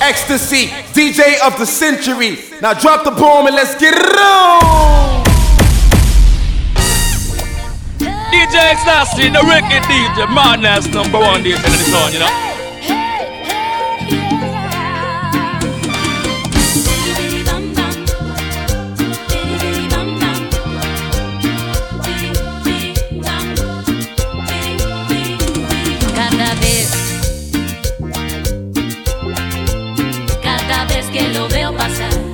Ecstasy, DJ of the century. Now drop the bomb and let's get it on. DJ Ecstasy, the wicked DJ, madness number one DJ in the song, you know. que lo veo pasar.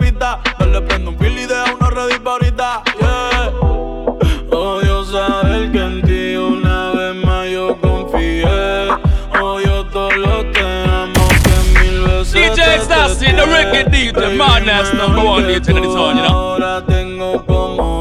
repita. Dale, prendo un fil y deja uno ready pa' ahorita. Yeah. Odio saber que en ti una vez más yo confié. Odio todo lo que amo que mil veces DJ Ecstasy, the reggae DJ, madness number one DJ you know. Ahora tengo como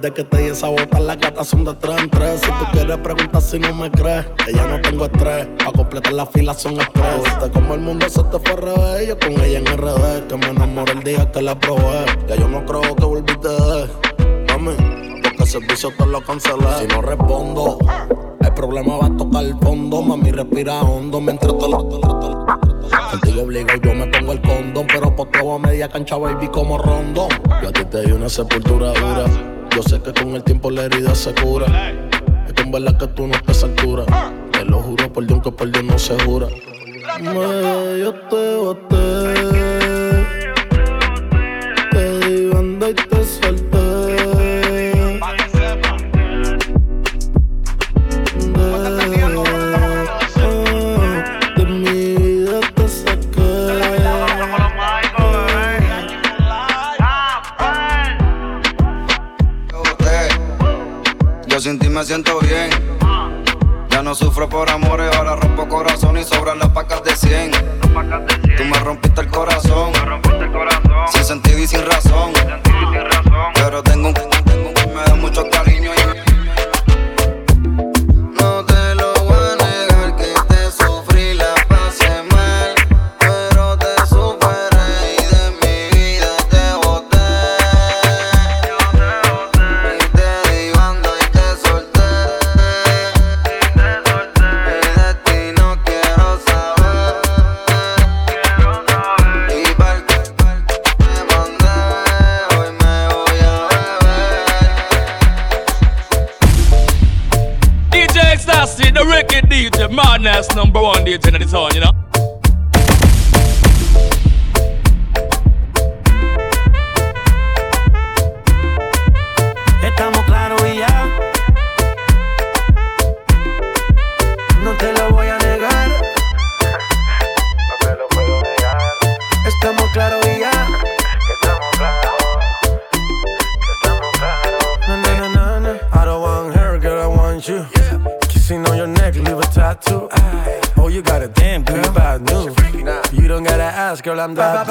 Desde que te di esa bota, las gatas son de tres en tres. Si tú quieres preguntar si no me crees, que ya no tengo estrés. Pa' completar la fila son estrés. Viste como el mundo se te fue al revés. Yo con ella en RD, que me enamoré el día que la probé. Ya yo no creo que volviste de mami. Porque el servicio te lo cancelé. Si no respondo, el problema va a tocar el fondo. Mami, respira hondo mientras te lo. Contigo obligo, yo me pongo el condón, pero por todo a media cancha, baby, como rondón. Yo a ti te di una sepultura dura. Yo sé que con el tiempo la herida se cura. Es con verdad que tú no estás a altura. Te lo juro por Dios que por Dios no se jura. Me, yo te boté. siento bien. Ya no sufro por amor I see the record DJ, madness number one DJ in the town, you know. Salam da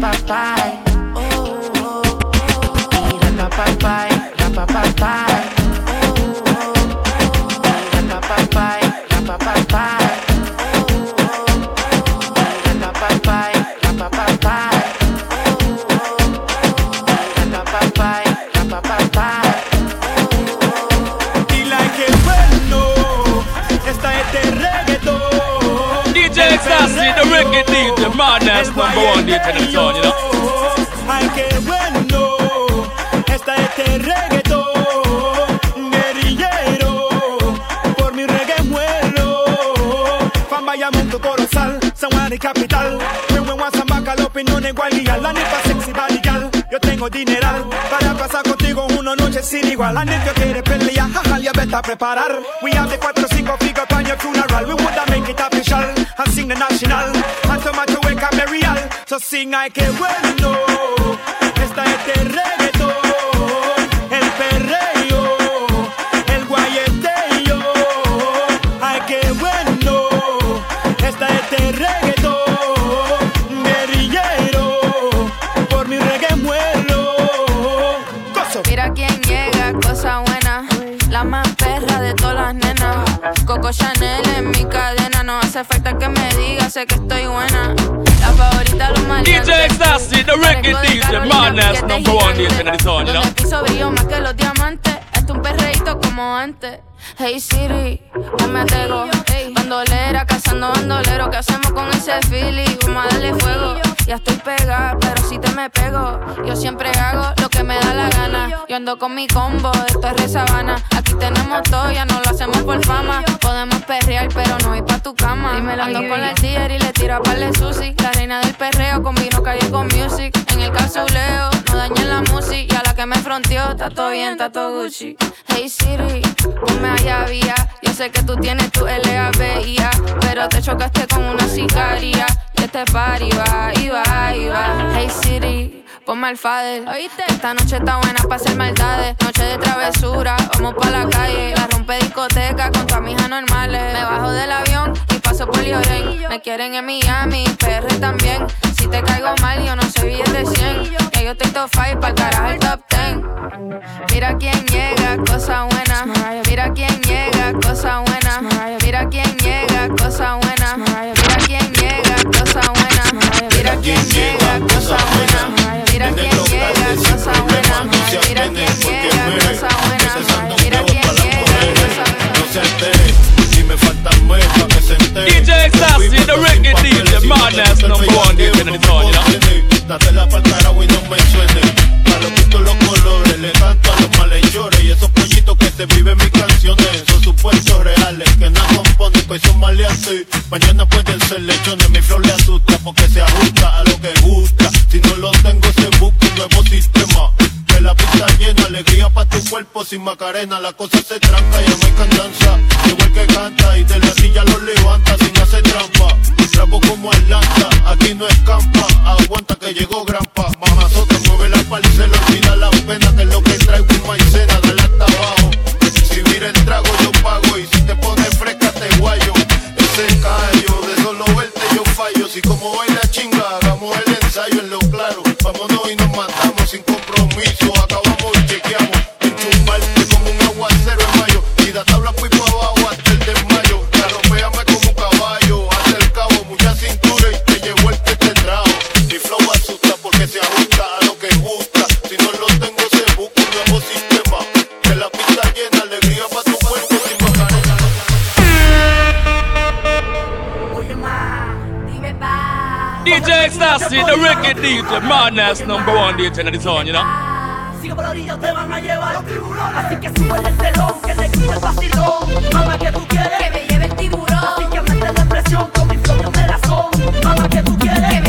pa, pa. igual. And if you quiere pelea, jajal, you better preparar. We have the cuatro cinco figures on your funeral. We woulda make it official and sing the national anthem at the wake up burial. So sing I que bueno, esta es terreno. Coco Chanel en mi cadena. No hace falta que me diga, sé que estoy buena. La favorita de los maleantes. DJ Ecstasy, the de DJ, Madness number one. DJ you know. Donde piso brillo más que los diamantes. Esto un perreíto como antes. Hey Siri, me atego. Bandolera, cazando bandolero. ¿Qué hacemos con ese feeling? Vamos a darle fuego. Ya estoy pegada, pero si te me pego. Yo siempre hago lo que me da la gana. Yo ando con mi combo, esto es re sabana. Aquí tenemos todo, ya no lo hacemos por fama. Podemos perrear, pero no ir pa' tu cama. Ando con el dealer y le tiro a par de sushi. La reina del perreo combino calle con music. En el calzuleo, no dañen la música. Y a la que me fronteó, está todo bien, está todo Gucci. Hey Siri, ponme allá vía. Yo sé que tú tienes tu LABIA, pero te chocaste con una sicaria. Y este party va, y va, y va. Hey Siri, ponme al fader. ¿Oíste? Esta noche está buena para hacer maldades. Noche de travesura, vamos pa' la calle. La rompe discoteca con tu amiga normales. Me bajo del avión y paso por Lloren. Me quieren en Miami, PR también. Si te caigo mal, yo no soy billete 100. Que yo estoy top 5 para el carajo el top 10. Mira quién llega, cosa buena. Mira quién llega, cosa buena. Mira quién llega, cosa buena. Mira quién llega, cosa buena. Mira quién llega, cosa buena. Mira quién llega, cosa buena. Mira quién llega, cosa buena. Mira quién llega, cosa buena. No se altere, si me faltan mes pa' que se entere. DJ Ecstasy, the record DJ, Madness number one DJ in the zone, you know. Date la palcarago y no me suene. A los los colores, le canto a los malhechores. Y esos pollitos que se viven mis canciones son supuestos reales. Que nada componen, pues son maleantes. Mañana pueden ser lechones. Mi flow le asusta porque se ajusta a lo que gusta. Si no lo tengo, se busca un nuevo sistema. La pista llena, alegría pa' tu cuerpo sin macarena. La cosa se tranca, ya no hay cantanza. El que canta y de la silla lo levanta Trapo como Atlanta, aquí no escampa. Aguanta que llegó Grampa. Mamazota, Ecstasy, the record DJ, Madness number one DJ in the zone, you know. Por te van a llevar los tiburones. Así que sube el telón, que te quite el vacilón. Mamá, que tú quieres? Que me lleve el tiburón. Así que mete la presión con mi flow de razón. Mamá, que tú quieres? Que me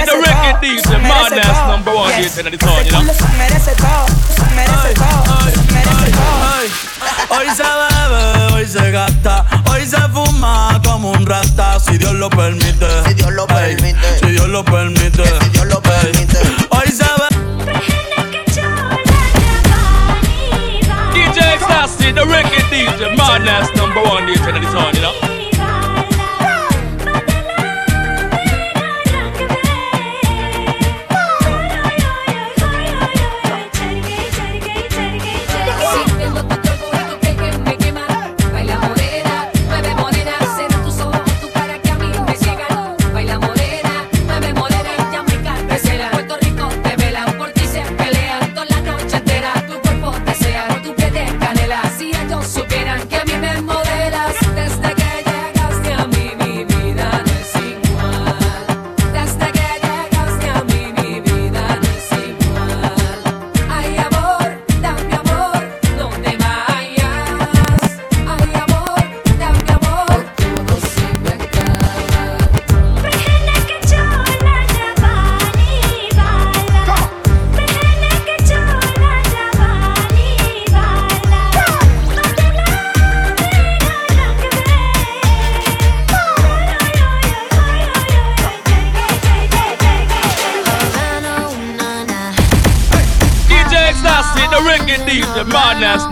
Ecstasy, se merece the todo, record DJ, se merece madness todo. number one Yes. DJ in the song, you know. Ese culo se merece todo, se merece todo, se merece todo. Hoy se bebe, hoy se gasta, hoy se fuma como un rata, si Dios lo permite. Si Dios lo permite. Si Dios lo permite. Si Dios lo permite. Hoy se bebe. DJ Ecstasy, the record DJ, madness number one DJ in the song, you know.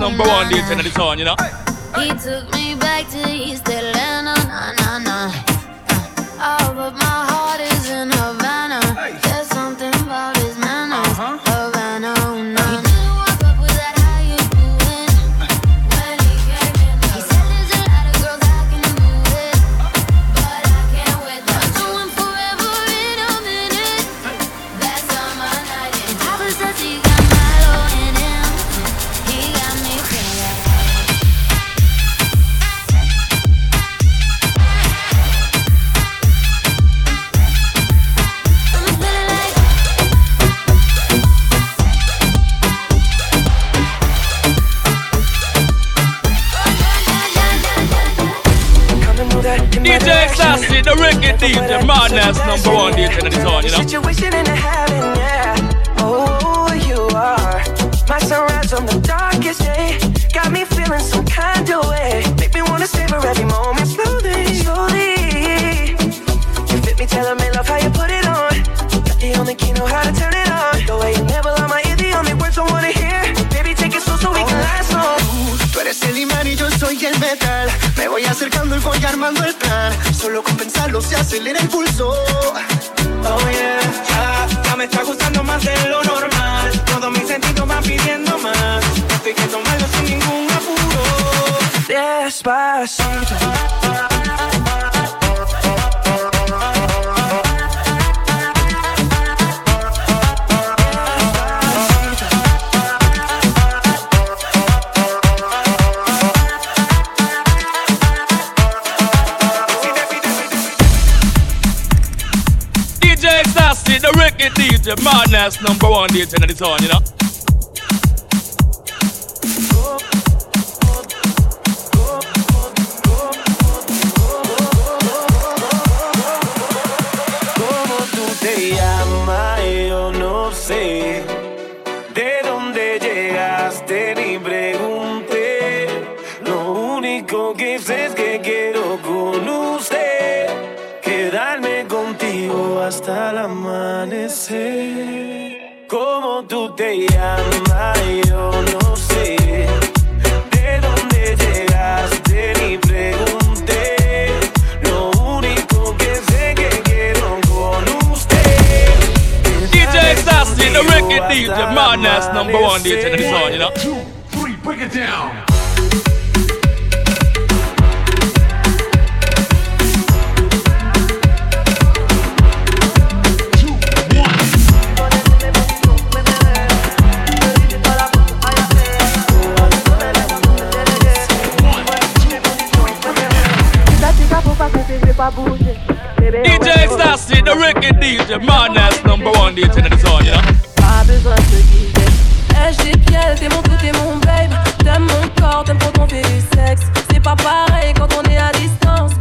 Number one DJ in the song, you know. He took Ecstasy, the record DJ, madness number one DJ in the song, you know. Situation in heaven, yeah. Oh, you are my sunrise on the darkest day. Got me feeling some kind of way. Make me wanna savor every moment slowly, slowly. You fit me, telling me love how you put it on. Got the only key know how to turn it on. The way you never on my ear, the only words I wanna hear. Baby, take it slow so we can last long. Tú eres el imán y yo soy el metal. Me voy acercando y voy armando el plan. Solo con pensarlo se acelera el pulso. Oh yeah, ya, ya me está gustando más de lo normal. Todos mis sentidos van pidiendo más. Esto hay que tomarlo sin ningún apuro. Despacito. that's number one dating at the town, you know. Te llamas? Yo no sé. ¿De dónde llegaste? Ni pregunté. Lo único que sé que quiero con usted. DJ Ecstasy, the record DJ, madness number one DJ in the song, you know. Three, break it down. The wicked DJ, madness number one DJ in the song, you know? Pas besoin de te guider. Eh, j'ai pied, t'es mon tout, t'es mon babe. T'aimes mon corps, t'aimes quand on fait du sexe. C'est pas pareil quand on est à distance.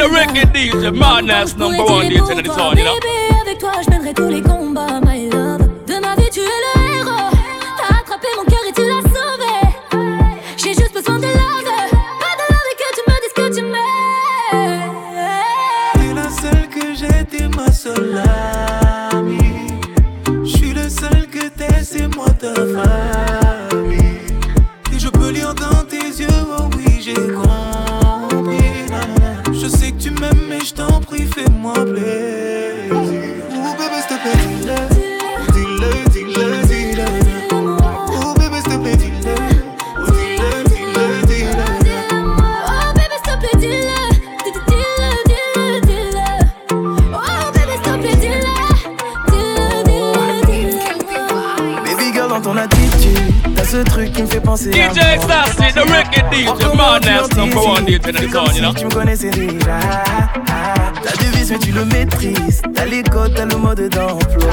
The wicked DJ, madness number one DJ in the song, you know. À DJ Ecstasy, the wicked DJ, madness tu number one DJ C'est you know? si tu me connaissais déjà. T'as devise mais tu le maîtrises. T'as les codes, t'as le mode d'emploi.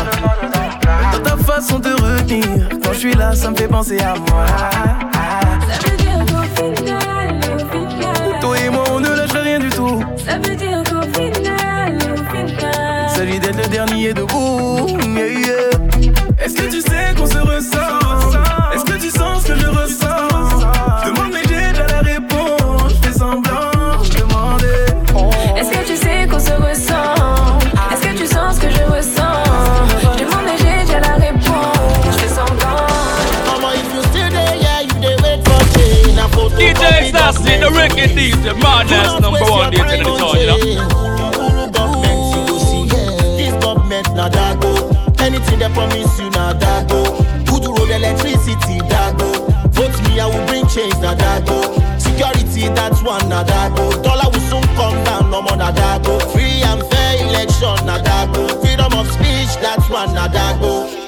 Dans ta façon de retenir. Quand je suis là ça me fait penser à moi. Ça veut dire qu'au final, au final. Toi et moi on ne lâche rien du tout. Ça veut dire qu'au final, au final. Celui d'être le dernier debout. Yeah, yeah. Est-ce que tu sais the madness number one date in the town, you know. This government now that go. Anything they promise you now that go. Good road electricity that go. Vote me, I will bring change now that go. Security that's one now that go. Dollar will soon come down, no more now that go. Free and fair election now that go. Freedom of speech that's one now that go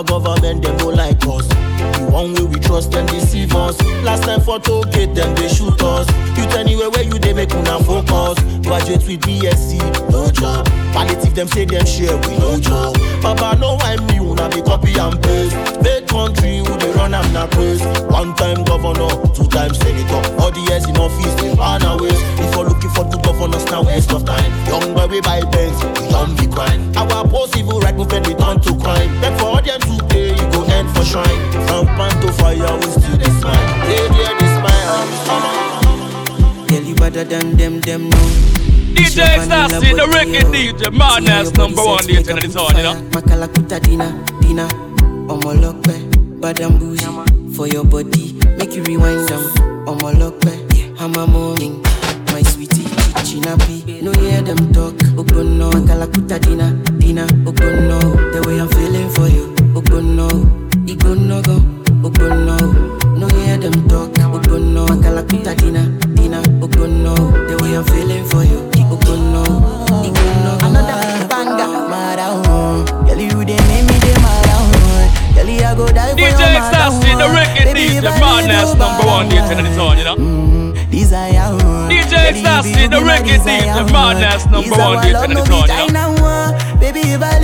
our government they no like us. The one way we trust them deceive us. Last time for toll gate them they shoot us. Youth anywhere where you they make una focus. Graduate with BSc, no job. Palliative them say them share we no job. Papa no why me una be copy and paste. Big country who they run am na praise. One time governor, two time senator. All the years in office they run away. If you're looking for good governors now waste of time. Young boy we buy banks, we don't be crime. Our post civil right movement we turn to crime. Then shrine. From pan to fire, we still this smile. Hey, yeah, this smile. Girl, you better than them, them know. DJ Ecstasy, the wicked DJ, madness number one DJ in the song, you know. Makalakuta dina, dina. Omolokwe, badam bougie. For your body, make you rewind down. Omolokwe, I'm a morning. My sweetie, chinapi. No hear them talk. Ogono, makalakuta dina, dina. Ogono, the way I'm feeling for you. Ogono, Igbono go, Ogbono, no hear them talk. Ogbono, Akalakuta Dina, Dina, Ogbono, the way I'm feeling for you. Ogbono, Igbono, another banger. Mara, girl, you dey make me dey mara, girl, I go die for DJ your mara. DJ Ecstasy, the record DJ, the broadness number one, the internet is on, you know. Mm, DJ Stassi, the record DJ, the madness, number one, the internet is on, you know. Baby, if I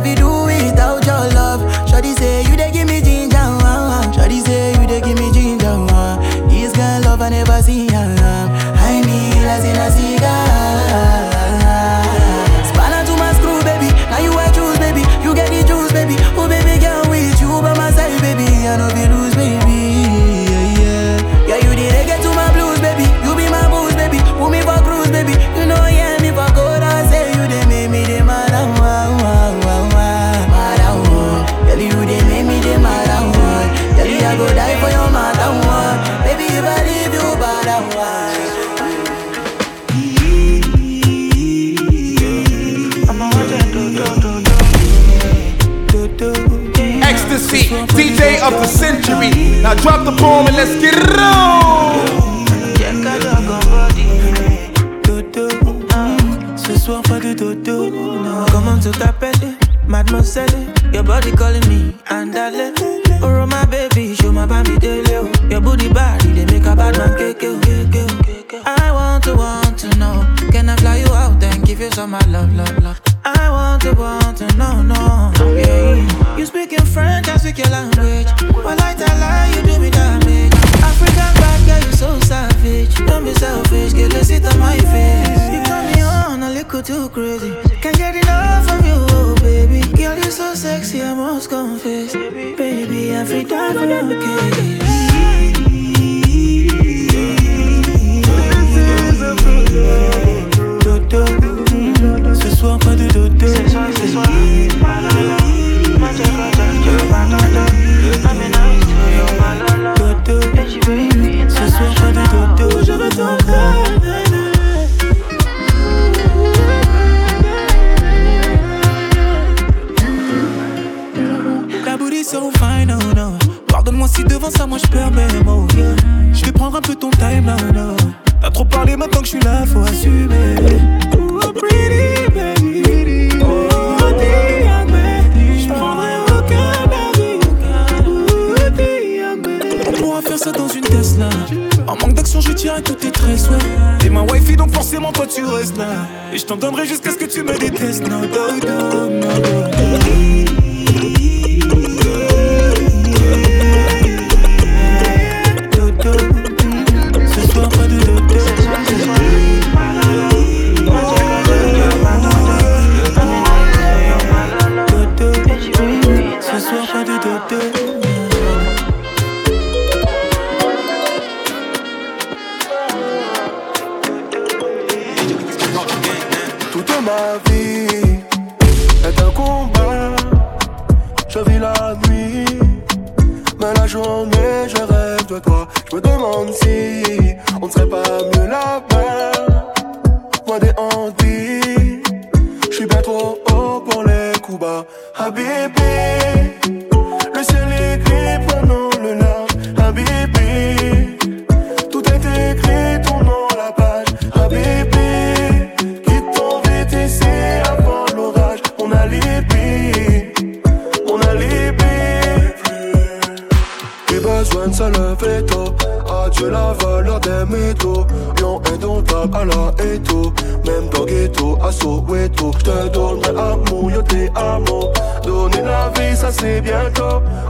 I be do without your love. Shawty say you dey give me ginger, uh, uh. Shawty say you dey give me ginger. Uh. This girl love I never seen. I need, I see, I see. DJ of the century. Now drop the bomb and let's get it on. Check out your body. Dodo. Ce soir, pas de dodo. Comment tu t'appelles? Mademoiselle, your body calling me Andale. Oh my baby, show my baby dele. Oh. Your booty body, they make a bad man cake. I want to want to know. Can I fly you out and give you some my love, love, love? I want to want to know, no, yeah.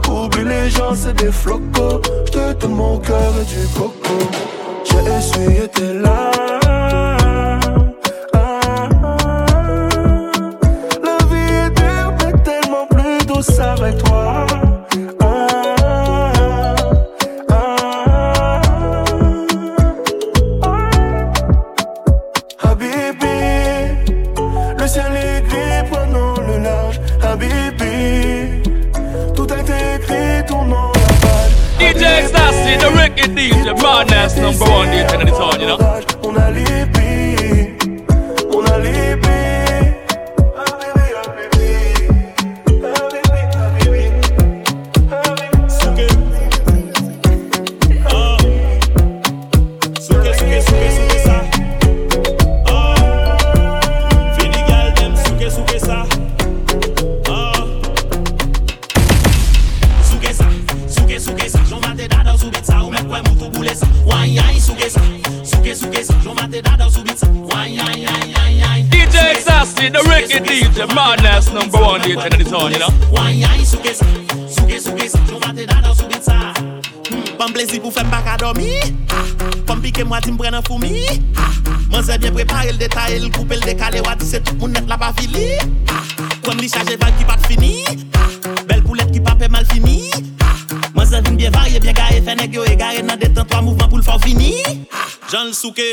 Oublie les gens, c'est des flocos. De tout mon cœur et du coco. J'ai essuyé tes larmes. avec toi. Ban plezi pou fèm baka domi Fèm pike mwa di mpren an foumi. Mwen se bien prepare l detay L koupe l dekale wadi se tout moun net la pa fili. Kwen li chaje val ki pat fini. Bel poulet ki pape mal fini. Mwen se vin bien varye bien gare Fè neg yo e gare nan detan 3 mouvman pou l fò fini. Jan l souke,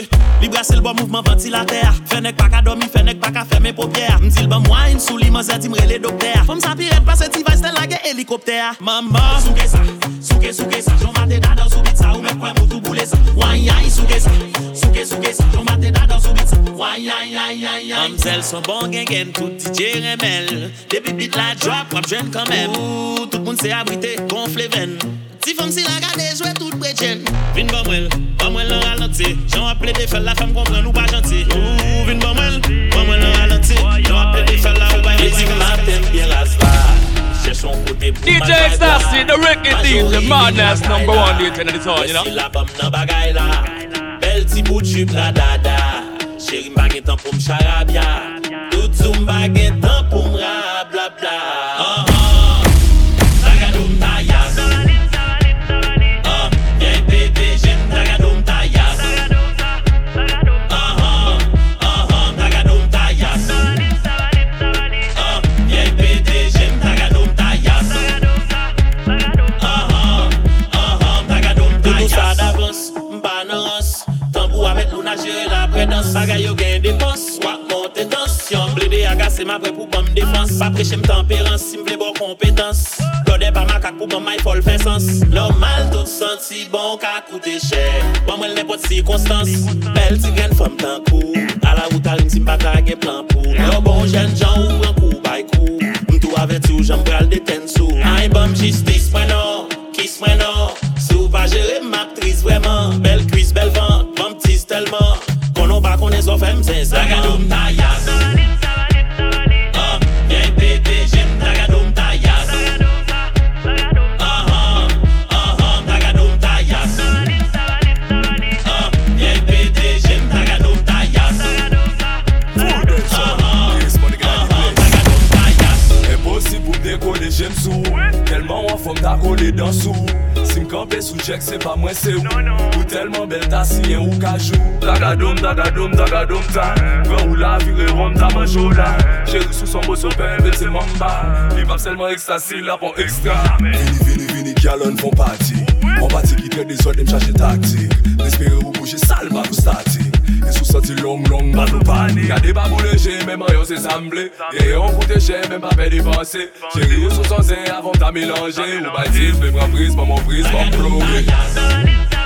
li brase l bon mouvman ventilater Fenek pa ka domi, fenek pa ka feme popyer Mdil ban mwa sou li, man zè di mrele dokter Fom sa piret pa se ti vay stel lage helikopter Mama souke sa, souke souke sa Jom vate dada sou bit sa, ou men kwen moutou boule sa Wanyan, souke sa, souke souke sa Jom vate dada sou bit sa, wanyan, yanyan, yanyan Mamzel son bon gen gen, tout DJ remel Depi bit la drop, wap jen kamem Ou, tout moun se abrite, gonfle ven Ti fom si la gade, jwe tout bretjen Vin bon mwen, bon mwen lan ralante Jan aple de fel la fem kompren ou pa jante Ou vin bon mwen, bon mwen lan ralante Jan aple de fel la ou pa jante Mizik maten bien la sva DJ Stassi, the record DJ Madness number one DJ in the town, you know? Mwen si la bom nan bagay la. Bel ti bout jup la dada. Chéri mba gen tan pou m charabia. Toutou mba gen tan pou m rada Kampe sou chek se pa mwen se ou non, non. Ou telman bel ta siyen ou kajou Dagadom, dagadom, dagadom ta Gwa ou la vire rom ta manjou la Chéri sou son boso pen ve te mamba Li pap selman ekstasi la pon ekstra Vini, vini, vini, gyalon fon pati Mwen pati ki kre de zot dem chache taktik Respire ou bouje salma pou statik Et sous senti long, long, pas nous panique Y'a des babous même c'est semblé. Et on cher, même pas fait dépenser. Chéri ou sous zin, avant t'as mélangé Ou fais moi pas mon prise, pas